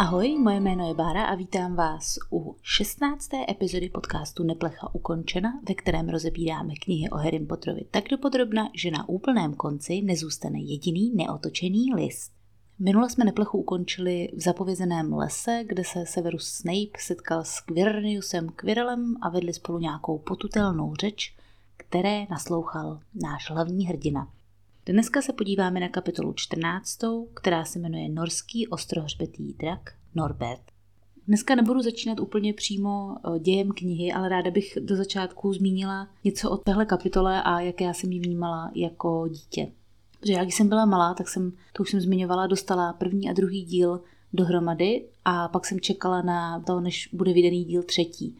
Ahoj, moje jméno je Bára a vítám vás u 16. epizody podcastu Neplecha ukončena, ve kterém rozebíráme knihy o Harry Potterovi tak dopodrobna, že na úplném konci nezůstane jediný neotočený list. Minule jsme Neplechu ukončili v zapovězeném lese, kde se Severus Snape setkal s Quiriniusem Quirrellem a vedli spolu nějakou potutelnou řeč, které naslouchal náš hlavní hrdina – Dneska se podíváme na kapitolu 14, která se jmenuje Norský ostrohřbetý drak Norbert. Dneska nebudu začínat úplně přímo eh, dějem knihy, ale ráda bych do začátku zmínila něco o téhle kapitole a jak já jsem ji vnímala jako dítě. Protože jak jsem byla malá, tak jsem, to už jsem zmiňovala, dostala první a druhý díl dohromady a pak jsem čekala na to, než bude vydaný díl třetí.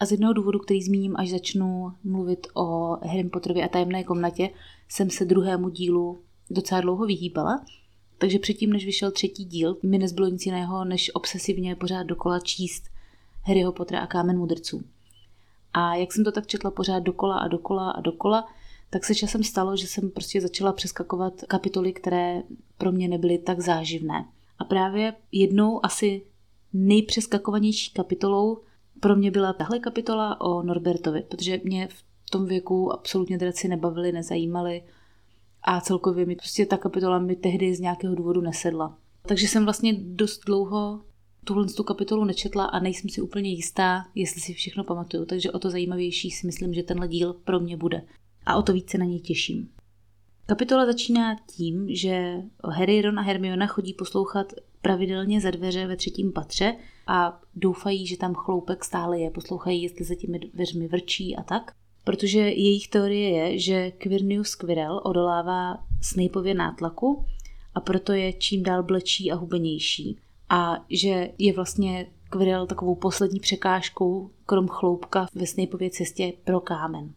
A z jednoho důvodu, který zmíním, až začnu mluvit o Harry Potterovi a tajemné komnatě, jsem se druhému dílu docela dlouho vyhýbala. Takže předtím, než vyšel třetí díl, mi nezbylo nic jiného, než obsesivně pořád dokola číst Harryho Pottera a Kámen mudrců. A jak jsem to tak četla pořád dokola a dokola a dokola, tak se časem stalo, že jsem prostě začala přeskakovat kapitoly, které pro mě nebyly tak záživné. A právě jednou asi nejpřeskakovanější kapitolou pro mě byla tahle kapitola o Norbertovi, protože mě v tom věku absolutně draci nebavili, nezajímali a celkově mi prostě ta kapitola mi tehdy z nějakého důvodu nesedla. Takže jsem vlastně dost dlouho tuhle tu kapitolu nečetla a nejsem si úplně jistá, jestli si všechno pamatuju, takže o to zajímavější si myslím, že tenhle díl pro mě bude. A o to více na něj těším. Kapitola začíná tím, že Harry, Ron a Hermiona chodí poslouchat pravidelně za dveře ve třetím patře a doufají, že tam chloupek stále je. Poslouchají, jestli za těmi dveřmi vrčí a tak. Protože jejich teorie je, že Quirnius Quirrell odolává Snapeově nátlaku a proto je čím dál blečí a hubenější. A že je vlastně Quirrell takovou poslední překážkou, krom chloupka ve Snapeově cestě pro kámen.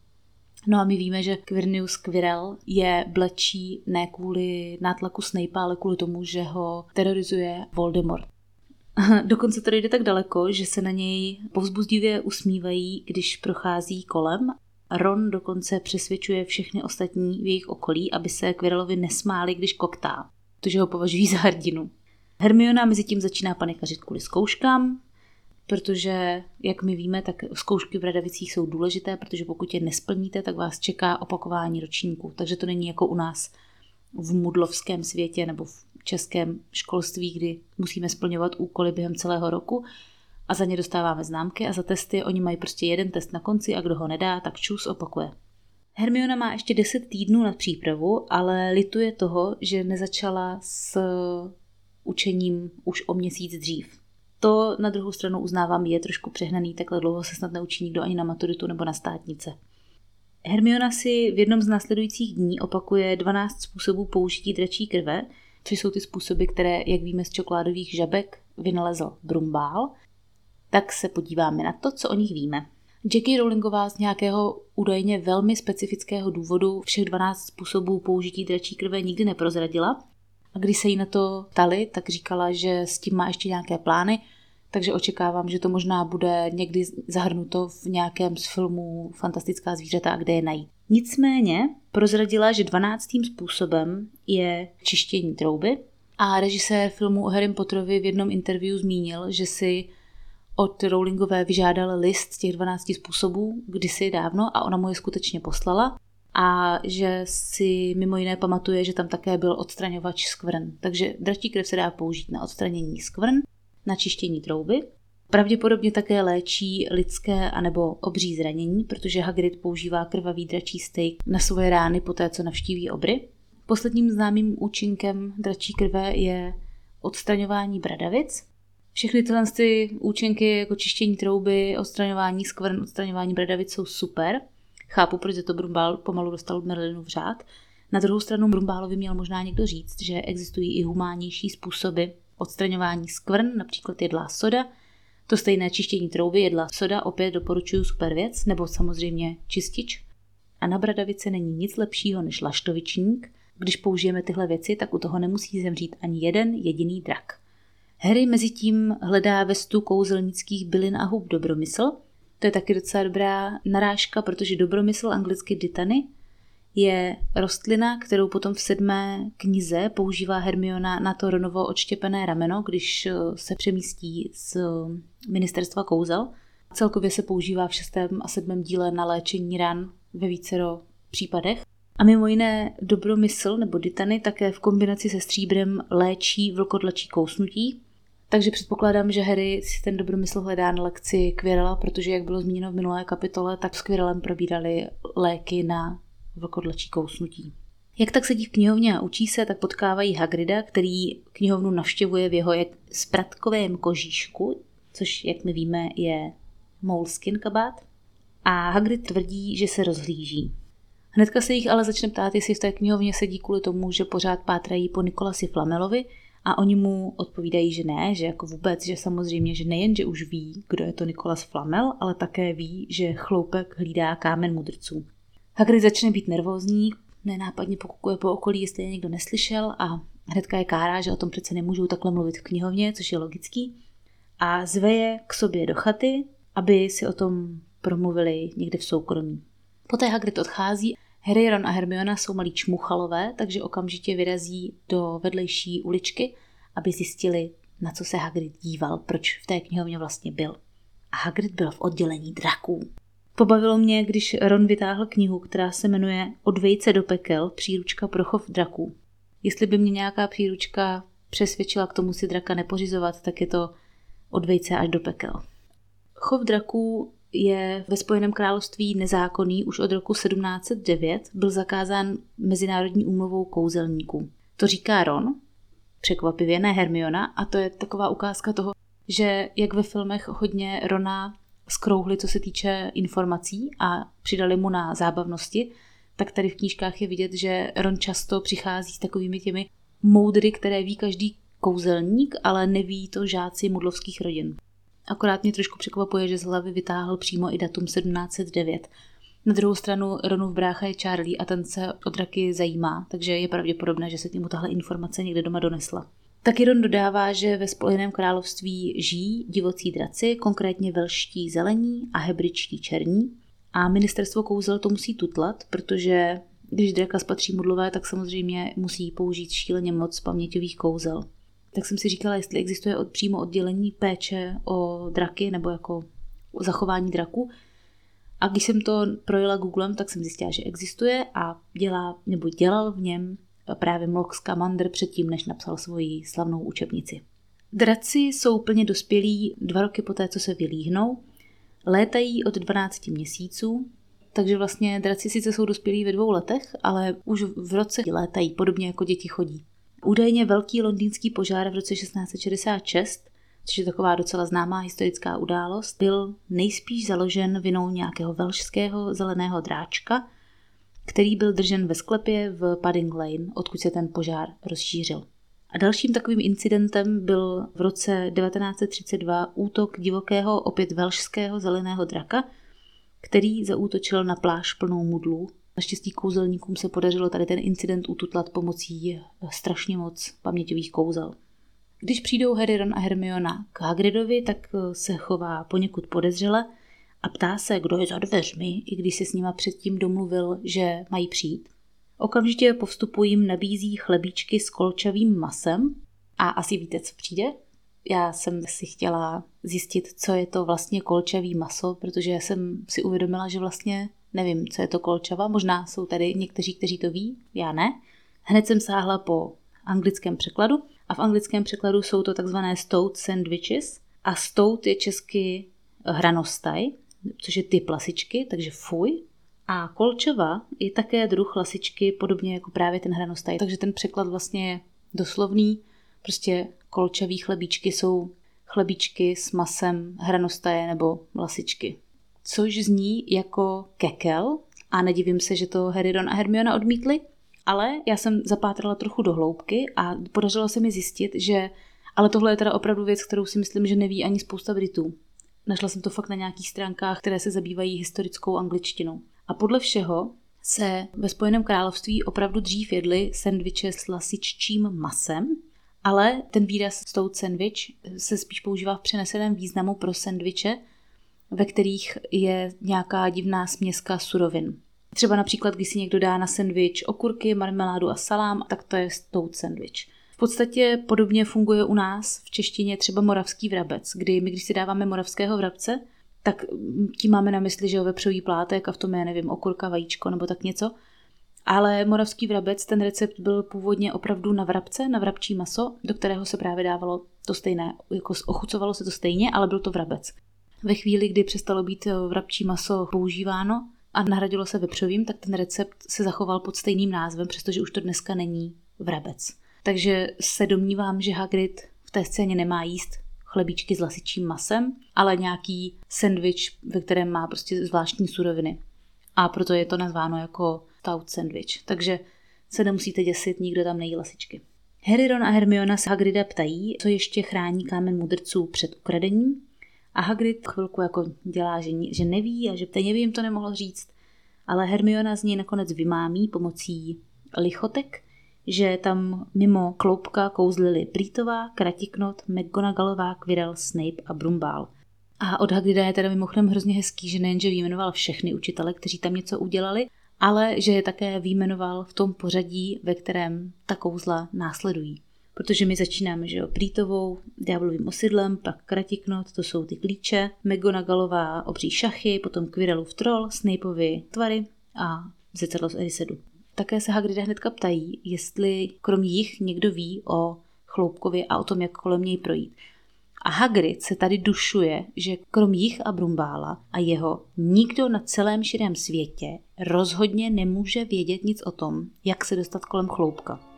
No a my víme, že Quirnius Quirrell je blečí ne kvůli nátlaku Snape, ale kvůli tomu, že ho terorizuje Voldemort. Dokonce to jde tak daleko, že se na něj povzbuzdivě usmívají, když prochází kolem. Ron dokonce přesvědčuje všechny ostatní v jejich okolí, aby se Quirrellovi nesmáli, když koktá, protože ho považují za hrdinu. Hermiona mezi tím začíná panikařit kvůli zkouškám, protože, jak my víme, tak zkoušky v Radavicích jsou důležité, protože pokud je nesplníte, tak vás čeká opakování ročníků. Takže to není jako u nás v mudlovském světě nebo v českém školství, kdy musíme splňovat úkoly během celého roku a za ně dostáváme známky a za testy oni mají prostě jeden test na konci a kdo ho nedá, tak čus opakuje. Hermiona má ještě 10 týdnů na přípravu, ale lituje toho, že nezačala s učením už o měsíc dřív. To na druhou stranu uznávám je trošku přehnaný, takhle dlouho se snad neučí nikdo ani na maturitu nebo na státnice. Hermiona si v jednom z následujících dní opakuje 12 způsobů použití dračí krve, což jsou ty způsoby, které, jak víme z čokoládových žabek, vynalezl Brumbál, tak se podíváme na to, co o nich víme. Jackie Rowlingová z nějakého údajně velmi specifického důvodu všech 12 způsobů použití dračí krve nikdy neprozradila, a když se jí na to ptali, tak říkala, že s tím má ještě nějaké plány, takže očekávám, že to možná bude někdy zahrnuto v nějakém z filmů Fantastická zvířata a kde je najít. Nicméně prozradila, že dvanáctým způsobem je čištění trouby a režisér filmu o Harry Potterovi v jednom interview zmínil, že si od Rowlingové vyžádal list těch 12 způsobů kdysi dávno a ona mu je skutečně poslala a že si mimo jiné pamatuje, že tam také byl odstraňovač skvrn. Takže dračí krev se dá použít na odstranění skvrn, na čištění trouby. Pravděpodobně také léčí lidské anebo obří zranění, protože Hagrid používá krvavý dračí steak na svoje rány po té, co navštíví obry. Posledním známým účinkem dračí krve je odstraňování bradavic. Všechny tyhle ty účinky jako čištění trouby, odstraňování skvrn, odstraňování bradavic jsou super, Chápu, proč to Brumbál pomalu dostal Merlinu v řád. Na druhou stranu Brumbálovi měl možná někdo říct, že existují i humánnější způsoby odstraňování skvrn, například jedlá soda, to stejné čištění trouby, jedla soda, opět doporučuju super věc, nebo samozřejmě čistič. A na bradavice není nic lepšího než laštovičník. Když použijeme tyhle věci, tak u toho nemusí zemřít ani jeden jediný drak. Harry mezi tím hledá vestu kouzelnických bylin a hub dobromysl, to je taky docela dobrá narážka, protože dobromysl anglicky ditany je rostlina, kterou potom v sedmé knize používá Hermiona na to Ronovo odštěpené rameno, když eh, se přemístí z ministerstva kouzel. Celkově se používá v šestém a sedmém díle na léčení ran ve vícero případech. A mimo jiné dobromysl nebo ditany také v kombinaci se stříbrem léčí vlkodlačí kousnutí. Takže předpokládám, že Harry si ten dobromysl hledá na lekci Quirrella, protože jak bylo zmíněno v minulé kapitole, tak s Quirrellem probírali léky na vlkodlačí kousnutí. Jak tak sedí v knihovně a učí se, tak potkávají Hagrida, který knihovnu navštěvuje v jeho spratkovém kožíšku, což, jak my víme, je moleskin kabát. A Hagrid tvrdí, že se rozhlíží. Hnedka se jich ale začne ptát, jestli v té knihovně sedí kvůli tomu, že pořád pátrají po Nikolasi Flamelovi a oni mu odpovídají, že ne, že jako vůbec, že samozřejmě, že nejen, že už ví, kdo je to Nikolas Flamel, ale také ví, že chloupek hlídá kámen mudrců. Hagrid začne být nervózní, nenápadně pokukuje po okolí, jestli je někdo neslyšel a hnedka je kárá, že o tom přece nemůžou takhle mluvit v knihovně, což je logický. A zve je k sobě do chaty, aby si o tom promluvili někde v soukromí. Poté Hagrid odchází. Harry, Ron a Hermiona jsou malí čmuchalové, takže okamžitě vyrazí do vedlejší uličky, aby zjistili, na co se Hagrid díval, proč v té knihovně vlastně byl. A Hagrid byl v oddělení draků. Pobavilo mě, když Ron vytáhl knihu, která se jmenuje Od vejce do pekel, příručka pro chov draků. Jestli by mě nějaká příručka přesvědčila k tomu si draka nepořizovat, tak je to Od vejce až do pekel. Chov draků je ve Spojeném království nezákonný už od roku 1709, byl zakázán Mezinárodní úmluvou kouzelníků. To říká Ron, překvapivě ne Hermiona, a to je taková ukázka toho, že jak ve filmech hodně Rona skrouhli, co se týče informací a přidali mu na zábavnosti, tak tady v knížkách je vidět, že Ron často přichází s takovými těmi moudry, které ví každý kouzelník, ale neví to žáci mudlovských rodin. Akorát mě trošku překvapuje, že z hlavy vytáhl přímo i datum 1709. Na druhou stranu Ronův brácha je Charlie a ten se o draky zajímá, takže je pravděpodobné, že se k němu tahle informace někde doma donesla. Taky Ron dodává, že ve Spojeném království žijí divocí draci, konkrétně velští zelení a hebričtí černí. A ministerstvo kouzel to musí tutlat, protože když draka spatří mudlové, tak samozřejmě musí použít šíleně moc paměťových kouzel tak jsem si říkala, jestli existuje od, přímo oddělení péče o draky nebo jako o zachování draku. A když jsem to projela Googlem, tak jsem zjistila, že existuje a dělá, nebo dělal v něm právě Mlox Kamander předtím, než napsal svoji slavnou učebnici. Draci jsou plně dospělí dva roky poté, co se vylíhnou. Létají od 12 měsíců, takže vlastně draci sice jsou dospělí ve dvou letech, ale už v roce létají, podobně jako děti chodí. Údajně velký londýnský požár v roce 1666, což je taková docela známá historická událost, byl nejspíš založen vinou nějakého velšského zeleného dráčka, který byl držen ve sklepě v Padding Lane, odkud se ten požár rozšířil. A dalším takovým incidentem byl v roce 1932 útok divokého opět velšského zeleného draka, který zaútočil na pláž plnou mudlů Naštěstí kouzelníkům se podařilo tady ten incident ututlat pomocí strašně moc paměťových kouzel. Když přijdou Harry, Ron a Hermiona k Hagridovi, tak eh, se chová poněkud podezřele a ptá se, kdo je za dveřmi, i když se s nima předtím domluvil, že mají přijít. Okamžitě po vstupu jim nabízí chlebíčky s kolčavým masem a asi víte, co přijde? Já jsem si chtěla zjistit, co je to vlastně kolčavý maso, protože jsem si uvědomila, že vlastně Nevím, co je to kolčava, možná jsou tady někteří, kteří to ví, já ne. Hned jsem sáhla po anglickém překladu a v anglickém překladu jsou to takzvané stout sandwiches a stout je česky hranostaj, což je typ lasičky, takže fuj. A kolčava je také druh lasičky, podobně jako právě ten hranostaj, takže ten překlad vlastně je doslovný. Prostě kolčaví chlebíčky jsou chlebíčky s masem hranostaje nebo lasičky což zní jako kekel a nedivím se, že to Harry, Ron a Hermiona odmítli, ale já jsem zapátrala trochu do hloubky a podařilo se mi zjistit, že ale tohle je teda opravdu věc, kterou si myslím, že neví ani spousta Britů. Našla jsem to fakt na nějakých stránkách, které se zabývají historickou angličtinou. A podle všeho se ve Spojeném království opravdu dřív jedly sendviče s lasiččím masem, ale ten výraz stout sandwich se spíš používá v přeneseném významu pro sendviče, ve kterých je nějaká divná směska surovin. Třeba například, když si někdo dá na sendvič okurky, marmeládu a salám, tak to je stout sandwich. V podstatě podobně funguje u nás v češtině třeba moravský vrabec, kdy my, když si dáváme moravského vrabce, tak tím máme na mysli, že ho vepřový plátek a v tom je, nevím, okurka, vajíčko nebo tak něco. Ale moravský vrabec, ten recept byl původně opravdu na vrabce, na vrabčí maso, do kterého se právě dávalo to stejné, jako ochucovalo se to stejně, ale byl to vrabec. Ve chvíli, kdy přestalo být vrabčí maso používáno a nahradilo se vepřovým, tak ten recept se zachoval pod stejným názvem, přestože už to dneska není vrabec. Takže se domnívám, že Hagrid v té scéně nemá jíst chlebíčky s lasičím masem, ale nějaký sendvič, ve kterém má prostě zvláštní suroviny. A proto je to nazváno jako stout sandwich. Takže se nemusíte děsit, nikdo tam nejí lasičky. Harry, Ron a Hermiona se Hagrida ptají, co ještě chrání kámen mudrců před ukradením. A Hagrid chvilku jako dělá, že, že neví a že ptejně by jim to nemohl říct. Ale Hermiona z něj nakonec vymámí pomocí lichotek, že tam mimo kloupka kouzlili Prýtová, Kratiknot, McGonagallová, Quirrell, Snape a Brumbál. A od Hagrida je teda mimochodem hrozně hezký, že nejenže vyjmenoval všechny učitele, kteří tam něco udělali, ale že je také výjmenoval v tom pořadí, ve kterém ta kouzla následují. Protože my začínáme, že jo, Prýtovou, Diablovým osidlem, pak Kratiknot, to jsou ty klíče, McGonagallová obří šachy, potom Quirrellův troll, Snapeovi tvary a zrcadlo z Erisedu. Také se Hagrida hnedka ptají, jestli krom jich někdo ví o Chloupkovi a o tom, jak kolem něj projít. A Hagrid se tady dušuje, že krom jich a Brumbála a jeho nikdo na celém širém světě rozhodně nemůže vědět nic o tom, jak se dostat kolem chloupka.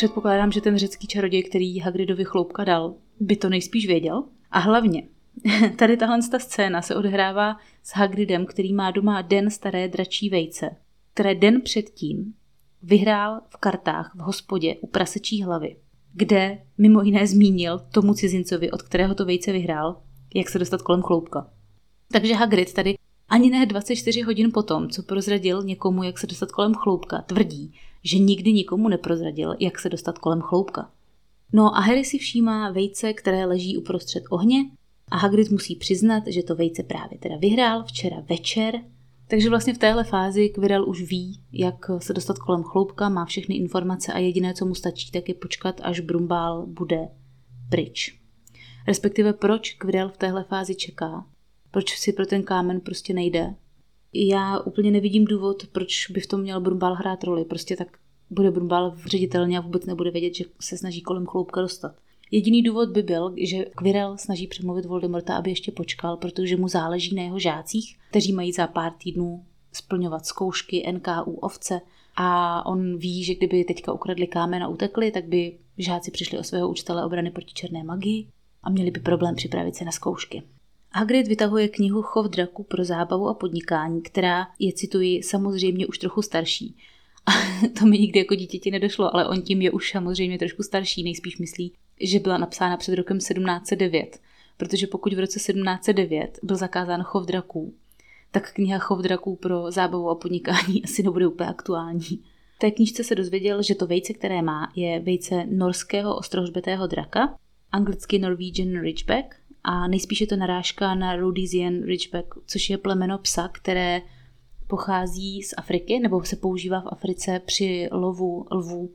Předpokládám, že ten řecký čaroděj, který Hagridovi chloupka dal, by to nejspíš věděl. A hlavně, tady tahle scéna se odhrává s Hagridem, který má doma den staré dračí vejce které den předtím vyhrál v kartách v hospodě u prasečí hlavy, kde mimo jiné zmínil tomu cizincovi, od kterého to vejce vyhrál, jak se dostat kolem chloupka. Takže Hagrid tady ani ne 24 hodin potom, co prozradil někomu, jak se dostat kolem chloupka, tvrdí, že nikdy nikomu neprozradil, jak se dostat kolem chloupka. No a Harry si všímá vejce, které leží uprostřed ohně a Hagrid musí přiznat, že to vejce právě teda vyhrál včera večer takže vlastně v téhle fázi Quirrell už ví, jak se dostat kolem chloupka, má všechny informace a jediné, co mu stačí, tak je počkat, až Brumbál bude pryč. Respektive proč Quirrell v téhle fázi čeká, proč si pro ten kámen prostě nejde. Já úplně nevidím důvod, proč by v tom měl Brumbál hrát roli. Prostě tak bude Brumbál v ředitelně a vůbec nebude vědět, že se snaží kolem chloupka dostat. Jediný důvod by byl, že Quirrell snaží přemluvit Voldemorta, aby ještě počkal, protože mu záleží na jeho žácích, kteří mají za pár týdnů splňovat zkoušky NKU ovce a on ví, že kdyby teďka ukradli kámen a utekli, tak by žáci přišli o svého učitele obrany proti černé magii a měli by problém připravit se na zkoušky. Hagrid vytahuje knihu Chov draku pro zábavu a podnikání, která je, cituji, samozřejmě už trochu starší. A to mi nikdy jako dítěti nedošlo, ale on tím je už samozřejmě trošku starší, nejspíš myslí, že byla napsána před rokem 1709, protože pokud v roce 1709 byl zakázán chov draků, tak kniha Chov draků pro zábavu a podnikání asi nebude úplně aktuální. V té knížce se dozvěděl, že to vejce, které má, je vejce norského ostrohřbetého draka, anglicky Norwegian Ridgeback, a nejspíše to narážka na Rhodesian Ridgeback, což je plemeno psa, které pochází z Afriky nebo se používá v Africe při lovu lvů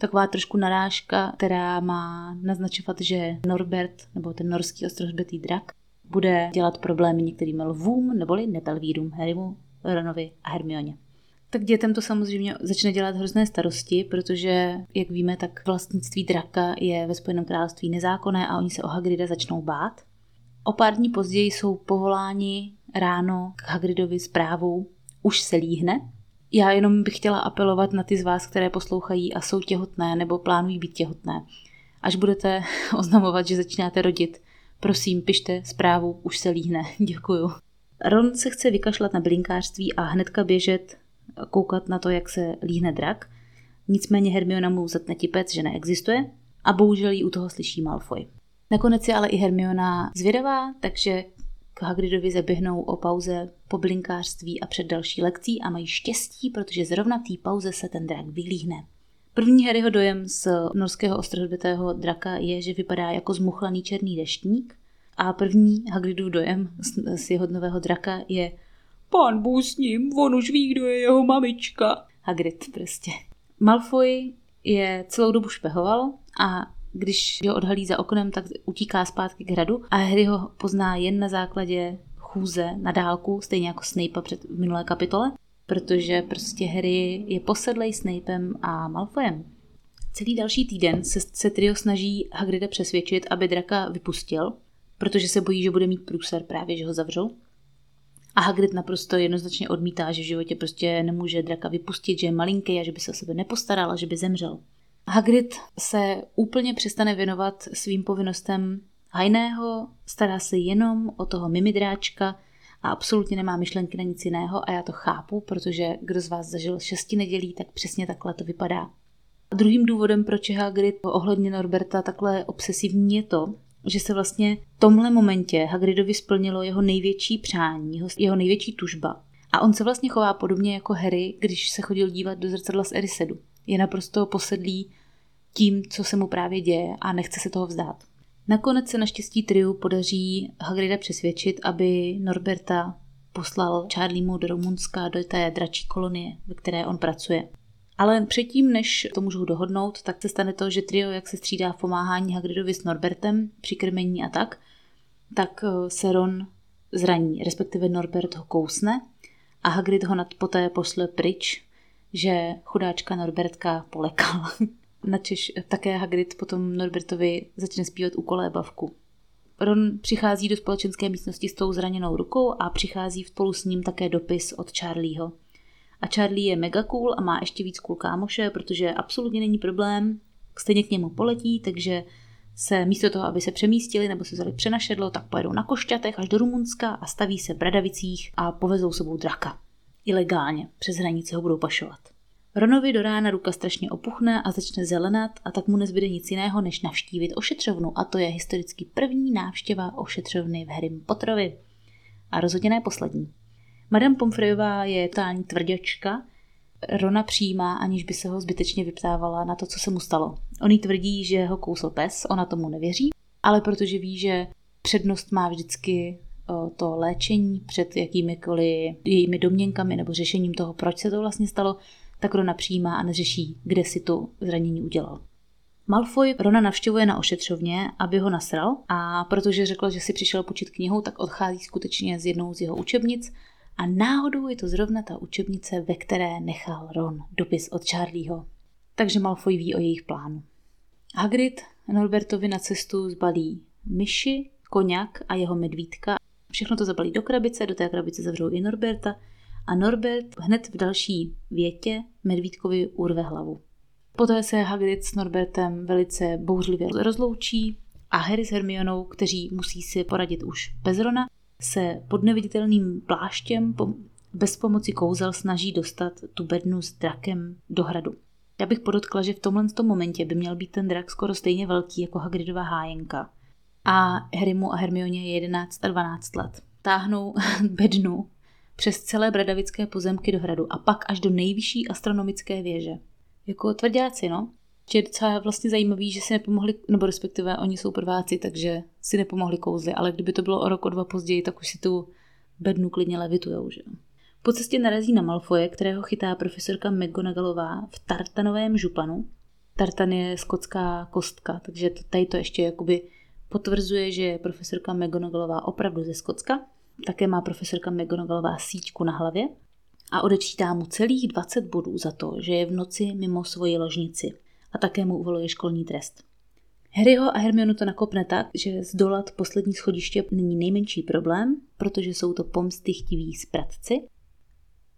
taková trošku narážka, která má naznačovat, že Norbert, nebo ten norský ostrohřbetý drak, bude dělat problémy některým lvům neboli nepelvírům Harrymu, Ronovi a Hermioně. Tak dětem to samozřejmě začne dělat hrozné starosti, protože, jak víme, tak vlastnictví draka je ve Spojeném království nezákonné a oni se o Hagrida začnou bát. O pár dní později jsou povoláni ráno k Hagridovi zprávou už se líhne, já jenom bych chtěla apelovat na ty z vás, které poslouchají a jsou těhotné nebo plánují být těhotné. Až budete oznamovat, že začínáte rodit, prosím, pište zprávu, už se líhne. Děkuju. Ron se chce vykašlat na blinkářství a hnedka běžet koukat na to, jak se líhne drak. Nicméně Hermiona mu zatne tipec, že neexistuje a bohužel ji u toho slyší Malfoy. Nakonec je ale i Hermiona zvědavá, takže Hagridovi zaběhnou o pauze po blinkářství a před další lekcí a mají štěstí, protože zrovna v té pauze se ten drak vylíhne. První Harryho dojem z norského ostrohrbitého draka je, že vypadá jako zmuchlaný černý deštník a první Hagridův dojem z, z jeho nového draka je Pán Bůh s ním, on už ví, kdo je jeho mamička. Hagrid prostě. Malfoy je celou dobu špehoval a když ho odhalí za oknem, tak utíká zpátky k hradu a Harry ho pozná jen na základě chůze na dálku, stejně jako Snape před v minulé kapitole, protože prostě Harry je posedlej Snapem a Malfoyem. Celý další týden se, se trio snaží Hagrida přesvědčit, aby draka vypustil, protože se bojí, že bude mít průser právě, že ho zavřou. A Hagrid naprosto jednoznačně odmítá, že v životě prostě nemůže draka vypustit, že je malinký a že by se o sebe nepostaral a že by zemřel. Hagrid se úplně přestane věnovat svým povinnostem hajného, stará se jenom o toho mimidráčka a absolutně nemá myšlenky na nic jiného a já to chápu, protože kdo z vás zažil šesti nedělí, tak přesně takhle to vypadá. A druhým důvodem, proč je Hagrid ohledně Norberta takhle obsesivní, je to, že se vlastně v tomhle momentě Hagridovi splnilo jeho největší přání, jeho, největší tužba. A on se vlastně chová podobně jako Harry, když se chodil dívat do zrcadla z Erisedu. Je naprosto posedlý tím, co se mu právě děje a nechce se toho vzdát. Nakonec se naštěstí triu podaří Hagrida přesvědčit, aby Norberta poslal Charliemu do Rumunska, do té dračí kolonie, ve které on pracuje. Ale předtím, než to můžou dohodnout, tak se stane to, že trio, jak se střídá v pomáhání Hagridovi s Norbertem při krmení a tak, tak eh, se Ron zraní, respektive Norbert ho kousne a Hagrid ho nad poté posle pryč, že chudáčka Norbertka polekala. Načež také Hagrid potom Norbertovi začne zpívat u kolébavku. Ron přichází do společenské místnosti s tou zraněnou rukou a přichází spolu s ním také dopis od Charlieho. A Charlie je mega cool a má ještě víc cool kámoše, protože absolutně není problém, stejně k němu poletí, takže se místo toho, aby se přemístili nebo se vzali přenašedlo, tak pojedou na Košťatech až do Rumunska a staví se v Bradavicích a povezou sebou draka. Ilegálně, přes hranici ho budou pašovat. Ronovi do rána ruka strašně opuchne a začne zelenat a tak mu nezbyde nic jiného, než navštívit ošetřovnu a to je historicky první návštěva ošetřovny v Harrym Potterovi. A rozhodně ne poslední. Madame Pomfreyová je totální tvrděčka, Rona přijímá, aniž by se ho zbytečně vyptávala na to, co se mu stalo. On jí tvrdí, že ho kousl pes, ona tomu nevěří, ale protože ví, že přednost má vždycky to léčení před jakýmikoliv jejími domněnkami nebo řešením toho, proč se to vlastně stalo, tak Rona přijímá a neřeší, kde si to zranění udělal. Malfoy Rona navštěvuje na ošetřovně, aby ho nasral a protože řekl, že si přišel počít knihu, tak odchází skutečně z jednou z jeho učebnic a náhodou je to zrovna ta učebnice, ve které nechal Ron dopis od Charlieho. Takže Malfoy ví o jejich plánu. Hagrid Norbertovi na cestu zbalí myši, koněk a jeho medvídka. Všechno to zabalí do krabice, do té krabice zavřou i Norberta a Norbert hned v další větě medvídkovi urve hlavu. Poté se Hagrid s Norbertem velice bouřlivě rozloučí a Harry s Hermionou, kteří musí si poradit už bez Rona, se pod neviditelným pláštěm bez pomoci kouzel snaží dostat tu bednu s drakem do hradu. Já bych podotkla, že v tomhle tom momentě by měl být ten drak skoro stejně velký jako Hagridova hájenka. A Harrymu a Hermioně je 11 a 12 let. Táhnou bednu přes celé bradavické pozemky do hradu a pak až do nejvyšší astronomické věže. Jako tvrdáci, no. Je docela vlastně zajímavý, že si nepomohli, nebo respektive oni jsou prváci, takže si nepomohli kouzly, ale kdyby to bylo o rok, o dva později, tak už si tu bednu klidně levitujou, že Po cestě narazí na Malfoje, kterého chytá profesorka McGonagallová v tartanovém županu. Tartan je skotská kostka, takže tady to ještě jakoby potvrzuje, že je profesorka McGonagallová opravdu ze Skotska. Také má profesorka McGonagallová síťku na hlavě a odečítá mu celých 20 bodů za to, že je v noci mimo svoji ložnici a také mu uvoluje školní trest. Harryho a Hermionu to nakopne tak, že zdolat poslední schodiště není nejmenší problém, protože jsou to pomsty chtiví spratci.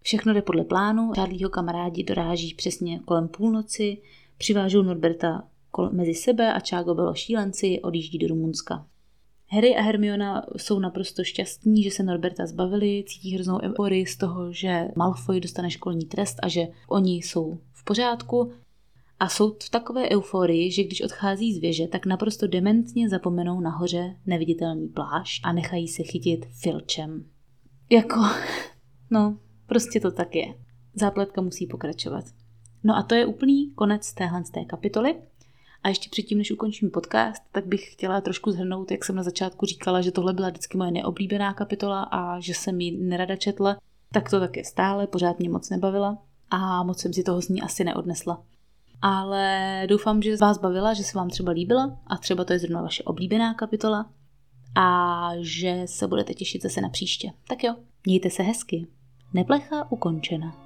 Všechno jde podle plánu, Charlieho kamarádi doráží přesně kolem půlnoci, přivážou Norberta mezi sebe a Čágo bylo šílenci odjíždí do Rumunska. Harry a Hermiona jsou naprosto šťastní, že se Norberta zbavili, cítí hroznou euforii z toho, že Malfoy dostane školní trest a že oni jsou v pořádku a jsou v takové euforii, že když odchází z věže, tak naprosto dementně zapomenou nahoře neviditelný plášť a nechají se chytit filčem. Jako, no, prostě to tak je. Zápletka musí pokračovat. No a to je úplný konec téhle té kapitoly. A ještě předtím, než ukončím podcast, tak bych chtěla trošku zhrnout, jak jsem na začátku říkala, že tohle byla vždycky moje neoblíbená kapitola a že jsem ji nerada četla. Tak to také stále, pořád mě moc nebavila a moc jsem si toho z ní asi neodnesla. Ale doufám, že vás bavila, že se vám třeba líbila a třeba to je zrovna vaše oblíbená kapitola a že se budete těšit zase na příště. Tak jo, mějte se hezky. Neplecha ukončena.